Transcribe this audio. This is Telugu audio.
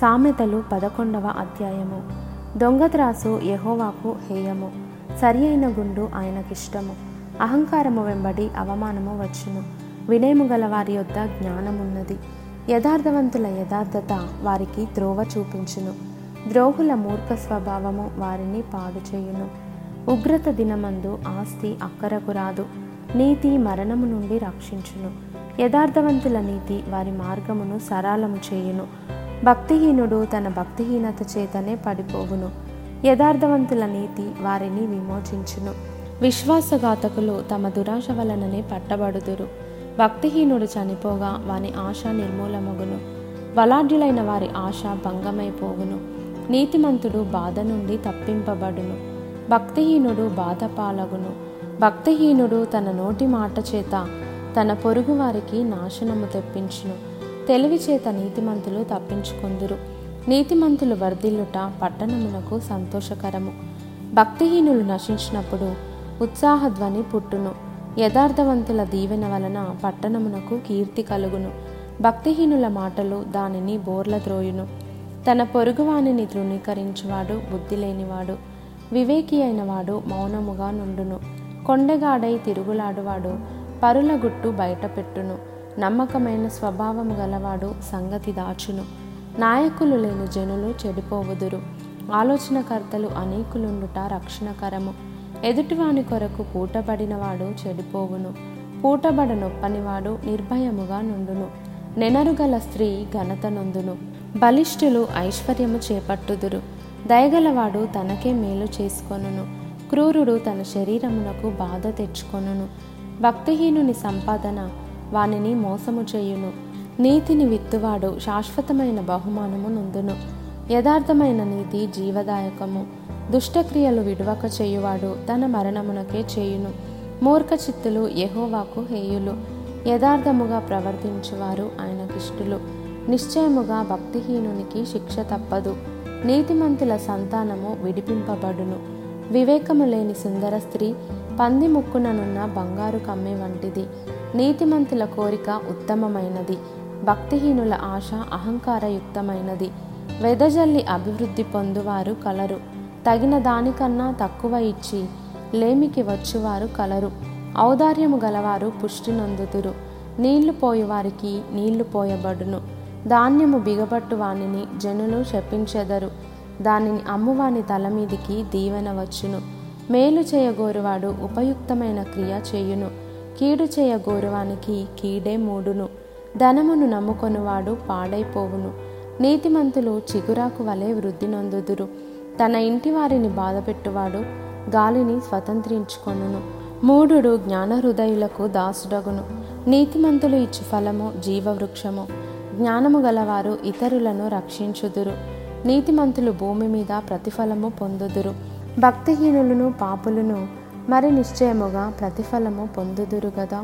సామెతలు పదకొండవ అధ్యాయము. దొంగత్రాసు యహోవాకు హేయము. సరి అయిన గుండు ఆయనకిష్టము. అహంకారము వెంబడి అవమానము వచ్చును. వినయము గల వారి యొద్ద జ్ఞానమున్నది. యథార్థవంతుల యథార్థత వారికి త్రోవ చూపించును. ద్రోహుల మూర్ఖ స్వభావము వారిని పాడు చేయును. ఉగ్రత దినమందు ఆస్తి అక్కరకు రాదు. నీతి మరణము నుండి రక్షించును. యథార్థవంతుల నీతి వారి మార్గమును సరళము చేయును. భక్తిహీనుడు తన భక్తిహీనత చేతనే పడిపోవును. యథార్థవంతుల నీతి వారిని విమోచించును. విశ్వాసఘాతకులు తమ దురాశ వలననే పట్టబడుదురు. భక్తిహీనుడు చనిపోగా వాని ఆశ నిర్మూలమగును. బలాఢ్యులైన వారి ఆశ భంగమైపోవును. నీతిమంతుడు బాధ నుండి తప్పింపబడును. భక్తిహీనుడు బాధపాలగును. భక్తిహీనుడు తన నోటి మాట చేత తన పొరుగు వారికి నాశనము తెప్పించును. తెలివి చేత నీతిమంతులు తప్పించుకొందురు. నీతిమంతులు వర్ధిల్లుట పట్టణమునకు సంతోషకరము. భక్తిహీనులు నశించినప్పుడు ఉత్సాహధ్వని పుట్టును. యథార్థవంతుల దీవెన వలన పట్టణమునకు కీర్తి కలుగును. భక్తిహీనుల మాటలు దానిని బోర్ల ద్రోయును తన పొరుగువానిని తృణీకరించువాడు బుద్ధి లేనివాడు వివేకి అయినవాడు మౌనముగా నుండును. కొండగాడై తిరుగులాడువాడు పరుల గుట్టు బయటపెట్టును. నమ్మకమైన స్వభావము గలవాడు సంగతి దాచును. నాయకులు లేని జనులు చెడిపోవుదురు. ఆలోచనకర్తలు అనేకులుండుట రక్షణకరము. ఎదుటివాని కొరకు పూటబడినవాడు చెడిపోవును. పూటబడ నొప్పనివాడు నిర్భయముగా నుండును. నెనరుగల స్త్రీ ఘనత నొందును. బలిష్ఠులు ఐశ్వర్యము చేపట్టుదురు. దయగలవాడు తనకే మేలు చేసుకొనును. క్రూరుడు తన శరీరమునకు బాధ తెచ్చుకొనును. భక్తిహీనుని సంపాదన వానిని మోసము చేయును. నీతిని విత్తువాడు శాశ్వతమైన బహుమానము నొందును యథార్థమైన నీతి జీవదాయకము. దుష్టక్రియలు విడువక చేయువాడు తన మరణమునకే చేయును. మూర్ఖ చిత్తులు హేయులు. యథార్థముగా ప్రవర్తించువారు ఆయనకిష్టులు. నిశ్చయముగా భక్తిహీనునికి శిక్ష తప్పదు. నీతిమంతుల సంతానము విడిపింపబడును. వివేకము లేని సుందర స్త్రీ పంది ముక్కుననున్న బంగారు కమ్మె వంటిది. నీతిమంతుల కోరిక ఉత్తమమైనది. భక్తిహీనుల ఆశ అహంకారయుక్తమైనది. వెదజల్లి అభివృద్ధి పొందువారు కలరు. తగిన దానికన్నా తక్కువ ఇచ్చి లేమికి వచ్చువారు కలరు. ఔదార్యము గలవారు పుష్టి నొందుతురు. నీళ్ళు పోయేవారికి నీళ్ళు పోయబడును. ధాన్యము బిగబట్టు వానిని జనులు శపించెదరు. దానిని అమ్మువాని తల మీదికి దీవెన వచ్చును. మేలు చేయగోరువాడు ఉపయుక్తమైన క్రియ చేయును. కీడు చేయగోరువానికి కీడే మూడును. ధనమును నమ్ముకొనువాడు పాడైపోవును. నీతిమంతులు చిగురాకు వలె వృద్ధి నొందుదురు. తన ఇంటి వారిని బాధపెట్టువాడు గాలిని స్వతంత్రించుకొనును. మూఢుడు జ్ఞాన హృదయులకు దాసుడగును. నీతిమంతులు ఇచ్చు ఫలము జీవవృక్షము. జ్ఞానము గలవారు ఇతరులను రక్షించుదురు. నీతిమంతులు భూమి మీద ప్రతిఫలము పొందుదురు. భక్తిహీనులను పాపులను మరి నిశ్చయముగా ప్రతిఫలము పొందుదురు కదా